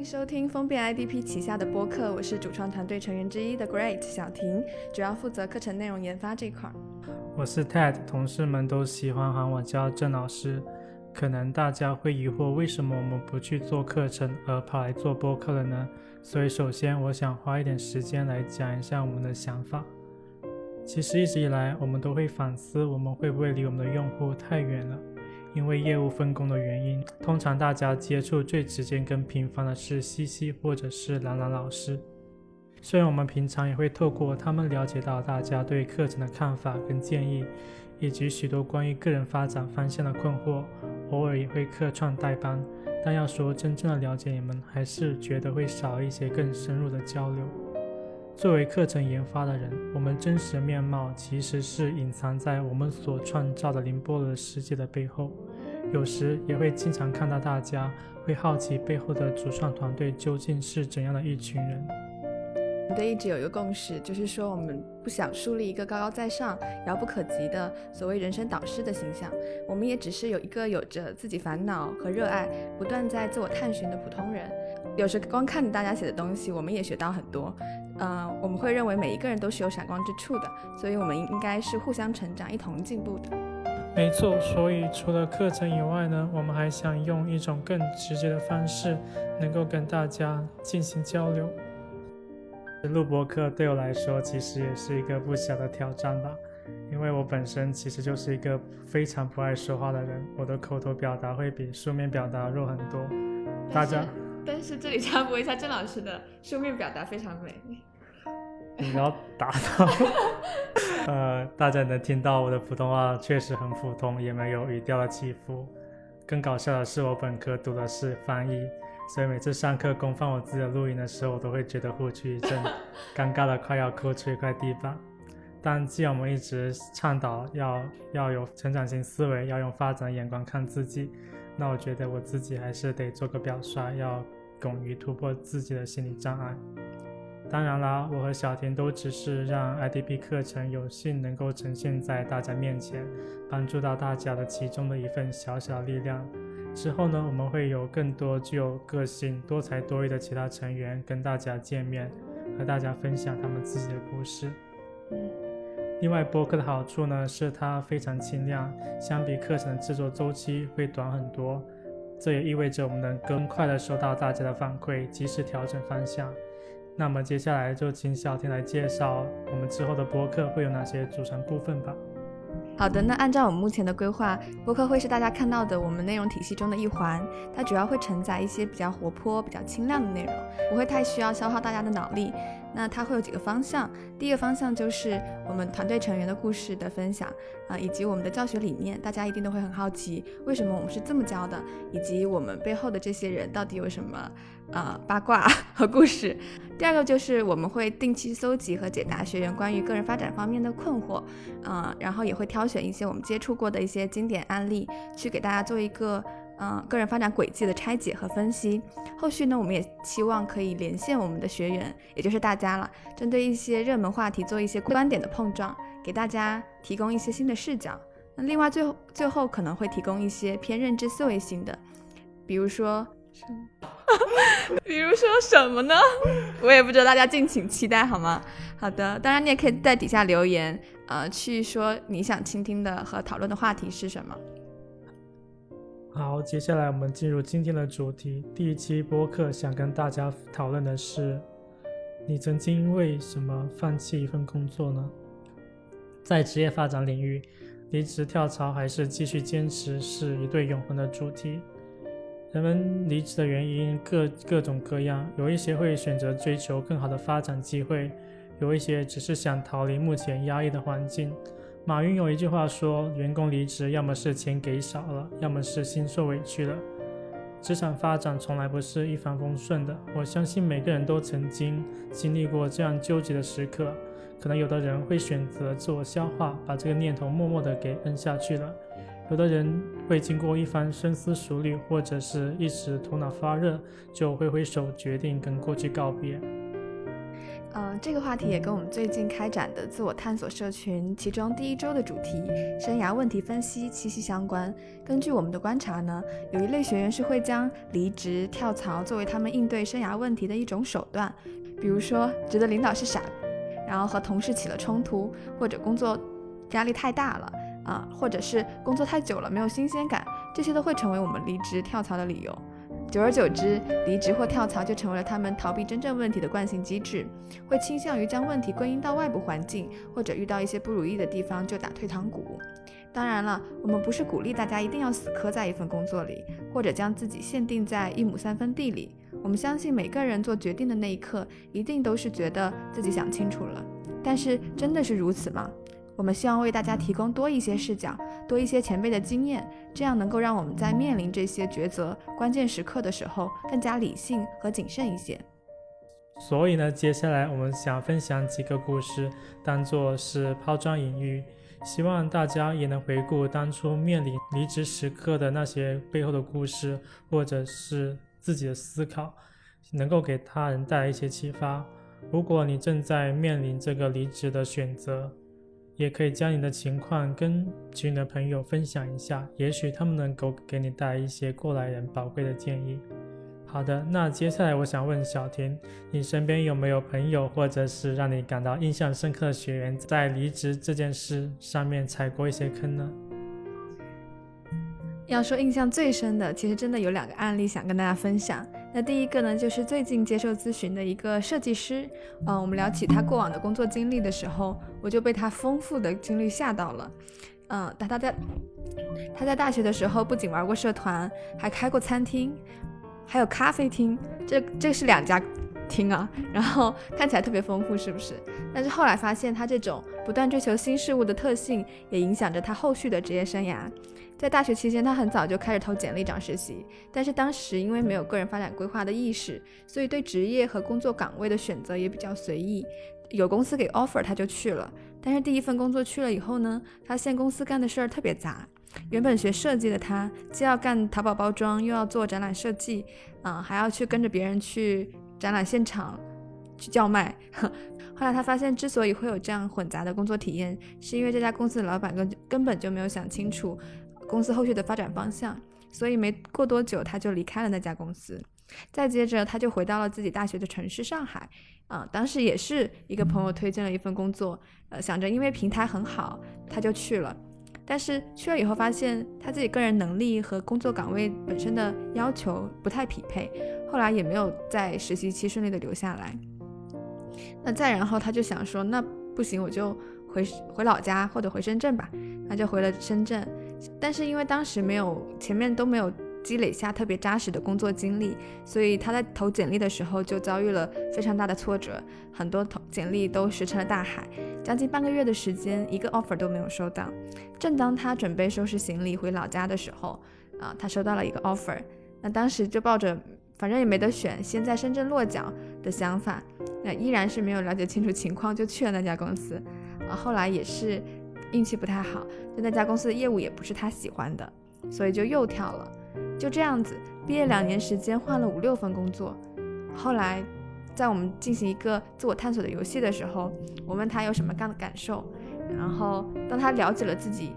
迎收听封闭 IDP 旗下的播客，我是主创团队成员之一的 Great 小婷，主要负责课程内容研发这块。我是 Ted，同事们都喜欢喊我叫郑老师。可能大家会疑惑，为什么我们不去做课程，而跑来做播客了呢？所以首先我想花一点时间来讲一下我们的想法。其实一直以来，我们都会反思，我们会不会离我们的用户太远了？因为业务分工的原因，通常大家接触最直接跟频繁的是西西或者是兰兰老师。虽然我们平常也会透过他们了解到大家对课程的看法跟建议，以及许多关于个人发展方向的困惑，偶尔也会客串代班。但要说真正的了解你们，还是觉得会少一些更深入的交流。作为课程研发的人，我们真实的面貌其实是隐藏在我们所创造的宁波罗世界的背后。有时也会经常看到大家会好奇背后的主创团队究竟是怎样的一群人。我们一直有一个共识，就是说我们不想树立一个高高在上、遥不可及的所谓人生导师的形象。我们也只是有一个有着自己烦恼和热爱、不断在自我探寻的普通人。有时光看着大家写的东西，我们也学到很多。呃，我们会认为每一个人都是有闪光之处的，所以我们应该是互相成长、一同进步的。没错，所以除了课程以外呢，我们还想用一种更直接的方式，能够跟大家进行交流。录播课对我来说，其实也是一个不小的挑战吧，因为我本身其实就是一个非常不爱说话的人，我的口头表达会比书面表达弱很多。大家，但是这里插播一下，郑老师的书面表达非常美。你要达到，呃，大家能听到我的普通话确实很普通，也没有语调的起伏。更搞笑的是，我本科读的是翻译。所以每次上课公放我自己的录音的时候，我都会觉得呼吸一阵，尴尬的快要哭出一块地板。但既然我们一直倡导要要有成长型思维，要用发展的眼光看自己，那我觉得我自己还是得做个表率，要勇于突破自己的心理障碍。当然啦，我和小田都只是让 IDP 课程有幸能够呈现在大家面前，帮助到大家的其中的一份小小力量。之后呢，我们会有更多具有个性、多才多艺的其他成员跟大家见面，和大家分享他们自己的故事。另外，播客的好处呢，是它非常轻量，相比课程制作周期会短很多。这也意味着我们能更快的收到大家的反馈，及时调整方向。那么接下来就请小天来介绍我们之后的播客会有哪些组成部分吧。好的，那按照我们目前的规划，播客会是大家看到的我们内容体系中的一环。它主要会承载一些比较活泼、比较轻量的内容，不会太需要消耗大家的脑力。那它会有几个方向，第一个方向就是我们团队成员的故事的分享啊，以及我们的教学理念。大家一定都会很好奇，为什么我们是这么教的，以及我们背后的这些人到底有什么呃八卦 和故事。第二个就是我们会定期搜集和解答学员关于个人发展方面的困惑，嗯，然后也会挑选一些我们接触过的一些经典案例，去给大家做一个嗯个人发展轨迹的拆解和分析。后续呢，我们也期望可以连线我们的学员，也就是大家了，针对一些热门话题做一些观点的碰撞，给大家提供一些新的视角。那另外最后最后可能会提供一些偏认知思维型的，比如说。比如说什么呢？我也不知道，大家敬请期待好吗？好的，当然你也可以在底下留言，呃，去说你想倾听的和讨论的话题是什么。好，接下来我们进入今天的主题。第一期播客想跟大家讨论的是，你曾经为什么放弃一份工作呢？在职业发展领域，离职跳槽还是继续坚持，是一对永恒的主题。人们离职的原因各各种各样，有一些会选择追求更好的发展机会，有一些只是想逃离目前压抑的环境。马云有一句话说：“员工离职，要么是钱给少了，要么是心受委屈了。”职场发展从来不是一帆风顺的，我相信每个人都曾经经历过这样纠结的时刻。可能有的人会选择自我消化，把这个念头默默地给摁下去了。有的人会经过一番深思熟虑，或者是一时头脑发热，就挥挥手决定跟过去告别。嗯，这个话题也跟我们最近开展的自我探索社群其中第一周的主题“生涯问题分析”息息相关。根据我们的观察呢，有一类学员是会将离职、跳槽作为他们应对生涯问题的一种手段，比如说觉得领导是傻，然后和同事起了冲突，或者工作压力太大了啊，或者是工作太久了没有新鲜感，这些都会成为我们离职、跳槽的理由。久而久之，离职或跳槽就成为了他们逃避真正问题的惯性机制，会倾向于将问题归因到外部环境，或者遇到一些不如意的地方就打退堂鼓。当然了，我们不是鼓励大家一定要死磕在一份工作里，或者将自己限定在一亩三分地里。我们相信每个人做决定的那一刻，一定都是觉得自己想清楚了。但是真的是如此吗？我们希望为大家提供多一些视角，多一些前辈的经验，这样能够让我们在面临这些抉择关键时刻的时候更加理性和谨慎一些。所以呢，接下来我们想分享几个故事，当做是抛砖引玉，希望大家也能回顾当初面临离职时刻的那些背后的故事，或者是自己的思考，能够给他人带来一些启发。如果你正在面临这个离职的选择，也可以将你的情况跟群里的朋友分享一下，也许他们能够给你带来一些过来人宝贵的建议。好的，那接下来我想问小田，你身边有没有朋友或者是让你感到印象深刻的学员，在离职这件事上面踩过一些坑呢？要说印象最深的，其实真的有两个案例想跟大家分享。那第一个呢，就是最近接受咨询的一个设计师，嗯，我们聊起他过往的工作经历的时候，我就被他丰富的经历吓到了。嗯，他他在他在大学的时候不仅玩过社团，还开过餐厅，还有咖啡厅，这这是两家厅啊。然后 看起来特别丰富，是不是？但是后来发现他这种不断追求新事物的特性，也影响着他后续的职业生涯。在大学期间，他很早就开始投简历找实习，但是当时因为没有个人发展规划的意识，所以对职业和工作岗位的选择也比较随意。有公司给 offer 他就去了，但是第一份工作去了以后呢，发现公司干的事儿特别杂。原本学设计的他，既要干淘宝包装，又要做展览设计，啊，还要去跟着别人去展览现场去叫卖。后来他发现，之所以会有这样混杂的工作体验，是因为这家公司的老板根根本就没有想清楚。公司后续的发展方向，所以没过多久他就离开了那家公司。再接着他就回到了自己大学的城市上海，啊，当时也是一个朋友推荐了一份工作，呃，想着因为平台很好，他就去了。但是去了以后发现他自己个人能力和工作岗位本身的要求不太匹配，后来也没有在实习期顺利的留下来。那再然后他就想说，那不行，我就回回老家或者回深圳吧，那就回了深圳。但是因为当时没有前面都没有积累下特别扎实的工作经历，所以他在投简历的时候就遭遇了非常大的挫折，很多投简历都石沉大海，将近半个月的时间，一个 offer 都没有收到。正当他准备收拾行李回老家的时候，啊，他收到了一个 offer，那当时就抱着反正也没得选，先在深圳落脚的想法，那依然是没有了解清楚情况就去了那家公司，啊，后来也是。运气不太好，就那家公司的业务也不是他喜欢的，所以就又跳了。就这样子，毕业两年时间换了五六份工作。后来，在我们进行一个自我探索的游戏的时候，我问他有什么样的感受，然后当他了解了自己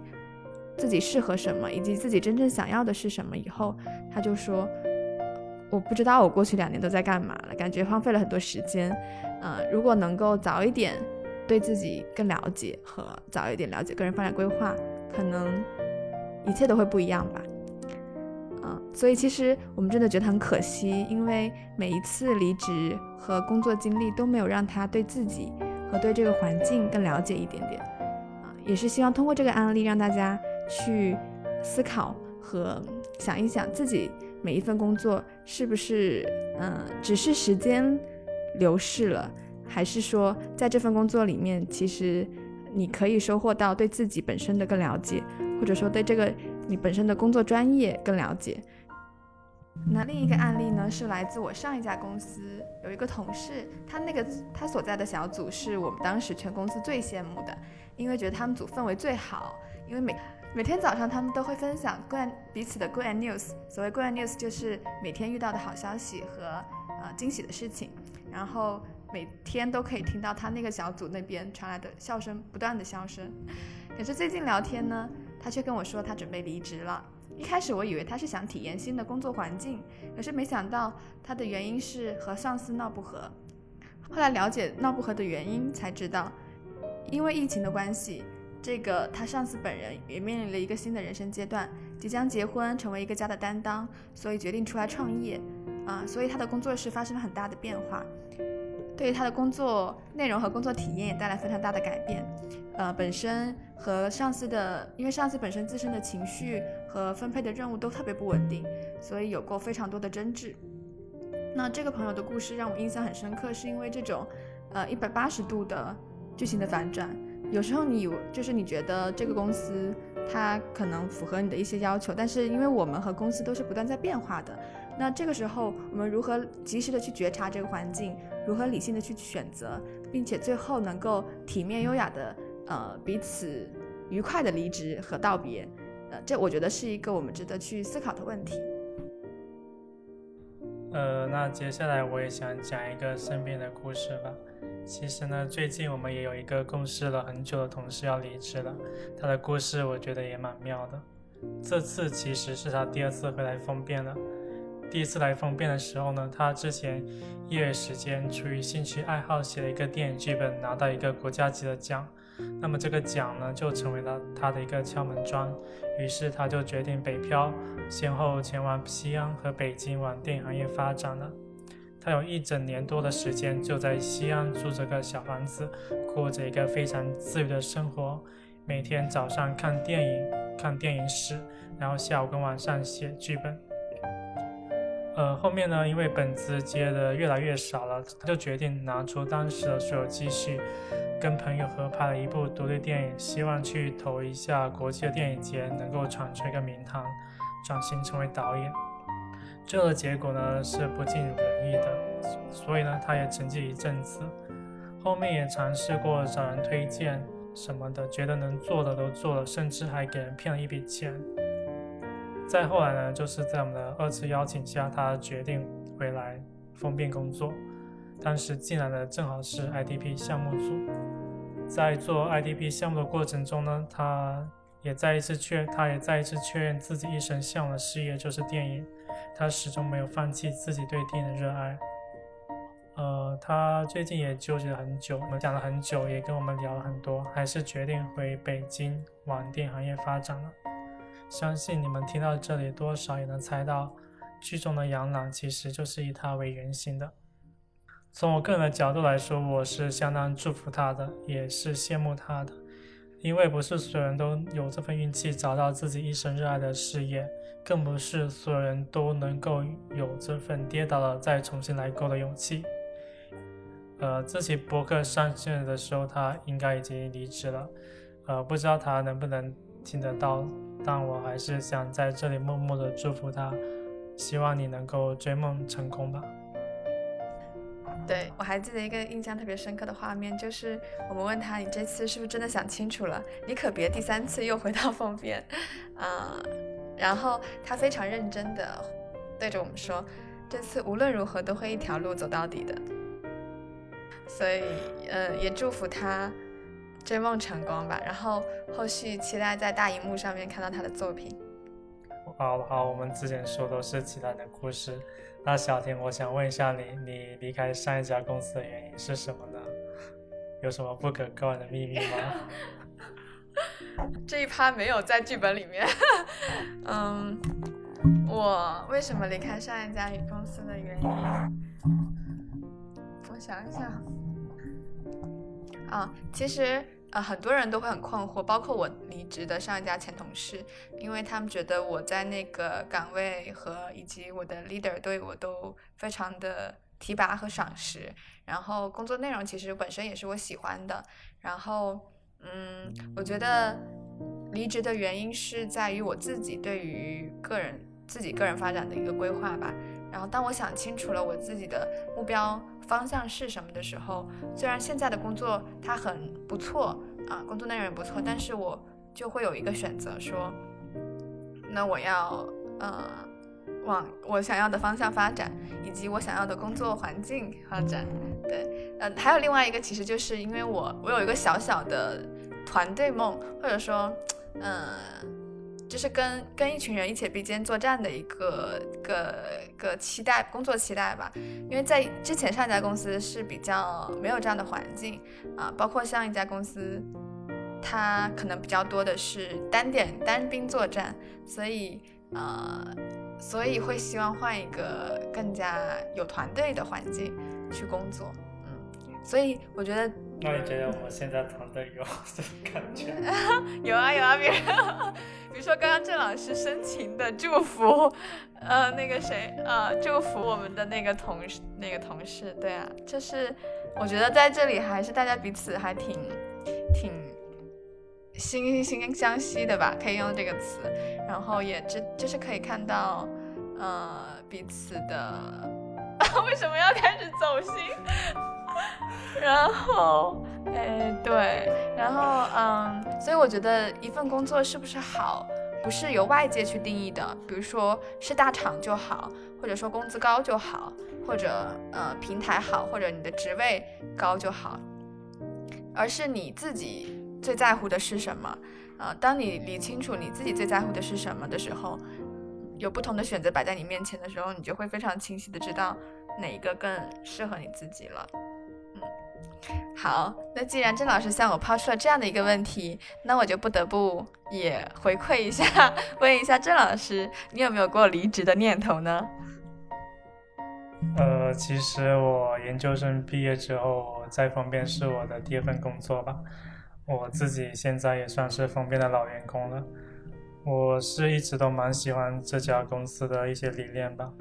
自己适合什么，以及自己真正想要的是什么以后，他就说：“我不知道我过去两年都在干嘛了，感觉荒废了很多时间。嗯，如果能够早一点。”对自己更了解和早一点了解个人发展规划，可能一切都会不一样吧。嗯，所以其实我们真的觉得很可惜，因为每一次离职和工作经历都没有让他对自己和对这个环境更了解一点点。啊，也是希望通过这个案例让大家去思考和想一想自己每一份工作是不是嗯只是时间流逝了。还是说，在这份工作里面，其实你可以收获到对自己本身的更了解，或者说对这个你本身的工作专业更了解。那另一个案例呢，是来自我上一家公司，有一个同事，他那个他所在的小组是我们当时全公司最羡慕的，因为觉得他们组氛围最好，因为每每天早上他们都会分享 good 彼此的 good news，所谓 good news 就是每天遇到的好消息和呃惊喜的事情，然后。每天都可以听到他那个小组那边传来的笑声，不断的笑声。可是最近聊天呢，他却跟我说他准备离职了。一开始我以为他是想体验新的工作环境，可是没想到他的原因是和上司闹不和。后来了解闹不和的原因，才知道，因为疫情的关系，这个他上司本人也面临了一个新的人生阶段，即将结婚，成为一个家的担当，所以决定出来创业。啊，所以他的工作室发生了很大的变化，对于他的工作内容和工作体验也带来非常大的改变。呃，本身和上司的，因为上司本身自身的情绪和分配的任务都特别不稳定，所以有过非常多的争执。那这个朋友的故事让我印象很深刻，是因为这种，呃，一百八十度的剧情的反转。有时候你就是你觉得这个公司它可能符合你的一些要求，但是因为我们和公司都是不断在变化的，那这个时候我们如何及时的去觉察这个环境，如何理性的去选择，并且最后能够体面优雅的呃彼此愉快的离职和道别，呃，这我觉得是一个我们值得去思考的问题。呃，那接下来我也想讲一个身边的故事吧。其实呢，最近我们也有一个共事了很久的同事要离职了，他的故事我觉得也蛮妙的。这次其实是他第二次回来封便了。第一次来封便的时候呢，他之前业余时间出于兴趣爱好写了一个电影剧本，拿到一个国家级的奖。那么这个奖呢，就成为了他的一个敲门砖。于是他就决定北漂，先后前往西安和北京往电影行业发展了。他有一整年多的时间就在西安住着个小房子，过着一个非常自由的生活。每天早上看电影，看电影史，然后下午跟晚上写剧本。呃，后面呢，因为本子接的越来越少了，他就决定拿出当时的所有积蓄。跟朋友合拍了一部独立电影，希望去投一下国际的电影节，能够闯出一个名堂，转型成为导演。最后的结果呢是不尽如人意的，所以呢他也沉寂一阵子，后面也尝试过找人推荐什么的，觉得能做的都做了，甚至还给人骗了一笔钱。再后来呢，就是在我们的二次邀请下，他决定回来封便工作。当时进来的正好是 IDP 项目组，在做 IDP 项目的过程中呢，他也再一次确，他也再一次确认自己一生向往的事业就是电影，他始终没有放弃自己对电影的热爱。呃，他最近也纠结了很久，我们讲了很久，也跟我们聊了很多，还是决定回北京往电影行业发展了。相信你们听到这里，多少也能猜到，剧中的杨朗其实就是以他为原型的。从我个人的角度来说，我是相当祝福他的，也是羡慕他的，因为不是所有人都有这份运气找到自己一生热爱的事业，更不是所有人都能够有这份跌倒了再重新来过的勇气。呃，这期博客上线的时候，他应该已经离职了，呃，不知道他能不能听得到，但我还是想在这里默默的祝福他，希望你能够追梦成功吧。对我还记得一个印象特别深刻的画面，就是我们问他：“你这次是不是真的想清楚了？你可别第三次又回到封边。”啊，然后他非常认真的对着我们说：“这次无论如何都会一条路走到底的。”所以，呃，也祝福他追梦成功吧。然后后续期待在大荧幕上面看到他的作品。好好，我们之前说都是其他的故事。那小婷，我想问一下你，你离开上一家公司的原因是什么呢？有什么不可告人的秘密吗？这一趴没有在剧本里面。嗯，我为什么离开上一家公司的原因？我想一想。啊，其实。呃，很多人都会很困惑，包括我离职的上一家前同事，因为他们觉得我在那个岗位和以及我的 leader 对我都非常的提拔和赏识，然后工作内容其实本身也是我喜欢的，然后，嗯，我觉得离职的原因是在于我自己对于个人自己个人发展的一个规划吧，然后当我想清楚了我自己的目标。方向是什么的时候，虽然现在的工作它很不错啊，工作内容也不错，但是我就会有一个选择，说，那我要呃往我想要的方向发展，以及我想要的工作环境发展。对，嗯，还有另外一个，其实就是因为我我有一个小小的团队梦，或者说，嗯，就是跟跟一群人一起并肩作战的一个个个期待，工作期待吧。因为在之前上一家公司是比较没有这样的环境啊，包括上一家公司，它可能比较多的是单点单兵作战，所以呃。所以会希望换一个更加有团队的环境去工作，嗯，所以我觉得，那你觉得我们现在团队有 什么感觉？有 啊有啊，比如 比如说刚刚郑老师深情的祝福，呃，那个谁，呃，祝福我们的那个同事，那个同事，对啊，就是我觉得在这里还是大家彼此还挺挺。惺惺相惜的吧，可以用这个词，然后也就就是可以看到，呃，彼此的为什么要开始走心？然后，哎，对，然后，嗯，所以我觉得一份工作是不是好，不是由外界去定义的，比如说是大厂就好，或者说工资高就好，或者呃平台好，或者你的职位高就好，而是你自己。最在乎的是什么？呃，当你理清楚你自己最在乎的是什么的时候，有不同的选择摆在你面前的时候，你就会非常清晰的知道哪一个更适合你自己了。好，那既然郑老师向我抛出了这样的一个问题，那我就不得不也回馈一下，问一下郑老师，你有没有过离职的念头呢？呃，其实我研究生毕业之后，在方便是我的第一份工作吧。我自己现在也算是方便的老员工了。我是一直都蛮喜欢这家公司的一些理念吧。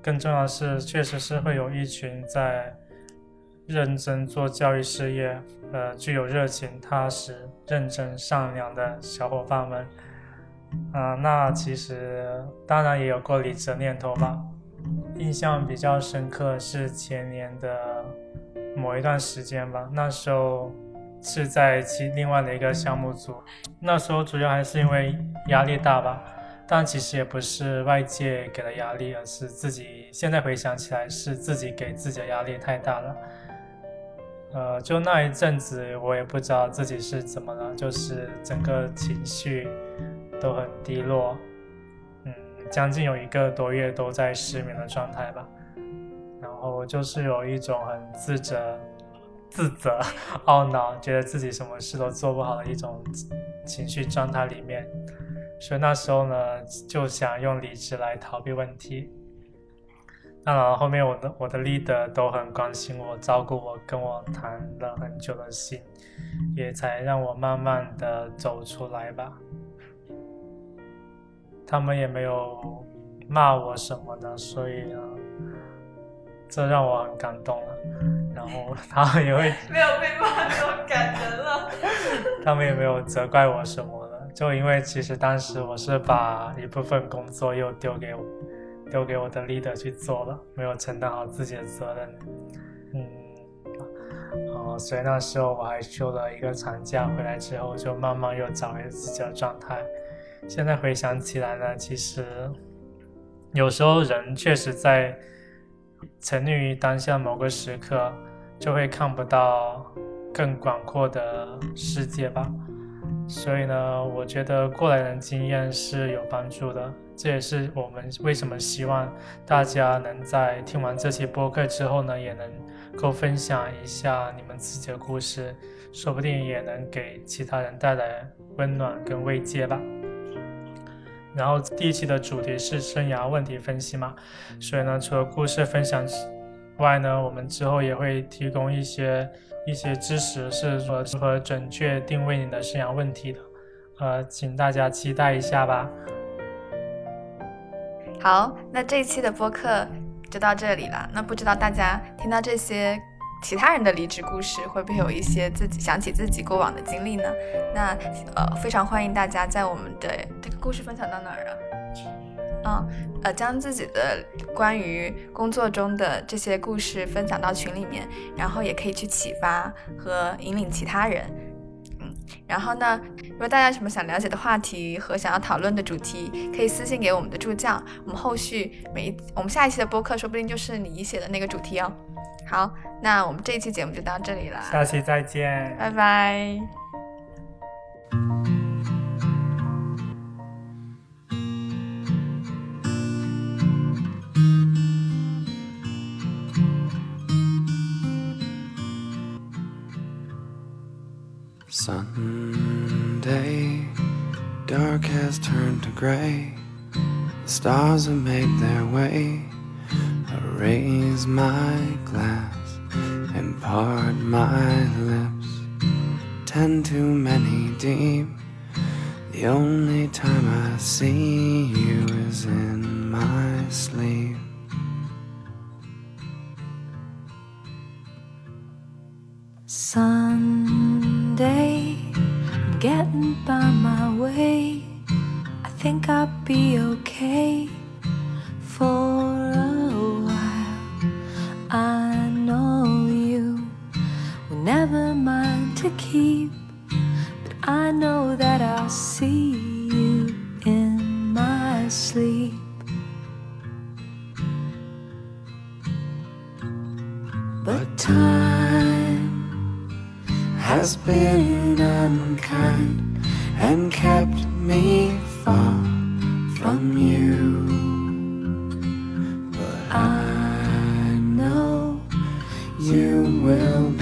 更重要的是，确实是会有一群在认真做教育事业、呃，具有热情、踏实、认真、善良的小伙伴们。啊，那其实当然也有过离职的念头吧。印象比较深刻是前年的某一段时间吧，那时候。是在其另外的一个项目组，那时候主要还是因为压力大吧，但其实也不是外界给的压力，而是自己现在回想起来是自己给自己的压力太大了。呃，就那一阵子，我也不知道自己是怎么了，就是整个情绪都很低落，嗯，将近有一个多月都在失眠的状态吧，然后就是有一种很自责。自责、懊恼，觉得自己什么事都做不好的一种情绪状态里面，所以那时候呢，就想用离职来逃避问题。当然，后面我的我的 leader 都很关心我、照顾我，跟我谈了很久的心，也才让我慢慢的走出来吧。他们也没有骂我什么的，所以呢，这让我很感动了。然后 他们也会 没有被骂就感人了，他们也没有责怪我什么的，就因为其实当时我是把一部分工作又丢给我，丢给我的 leader 去做了，没有承担好自己的责任，嗯，哦，所以那时候我还休了一个长假，回来之后就慢慢又找回自己的状态。现在回想起来呢，其实有时候人确实在。沉溺于当下某个时刻，就会看不到更广阔的世界吧。所以呢，我觉得过来人经验是有帮助的。这也是我们为什么希望大家能在听完这期播客之后呢，也能够分享一下你们自己的故事，说不定也能给其他人带来温暖跟慰藉吧。然后第一期的主题是生涯问题分析嘛，所以呢，除了故事分享外呢，我们之后也会提供一些一些知识，是说如何准确定位你的生涯问题的，呃，请大家期待一下吧。好，那这一期的播客就到这里了。那不知道大家听到这些。其他人的离职故事会不会有一些自己想起自己过往的经历呢？那呃，非常欢迎大家在我们的这个故事分享到哪儿啊？嗯，呃，将自己的关于工作中的这些故事分享到群里面，然后也可以去启发和引领其他人。嗯，然后呢，如果大家有什么想了解的话题和想要讨论的主题，可以私信给我们的助教，我们后续每一我们下一期的播客说不定就是你写的那个主题哦。好，那我们这一期节目就到这里了，下期再见，拜拜。Sunday, dark has turned to gray. The stars have made their way. I raise my glass and part my lips. Ten too many deep. The only time I see you is in my sleep. Sunday, getting by my way. I think I'll be okay for a while. I know you will never mind to keep, but I know that I'll see you in my sleep. But time has been unkind and kept me far from you. But I know you will.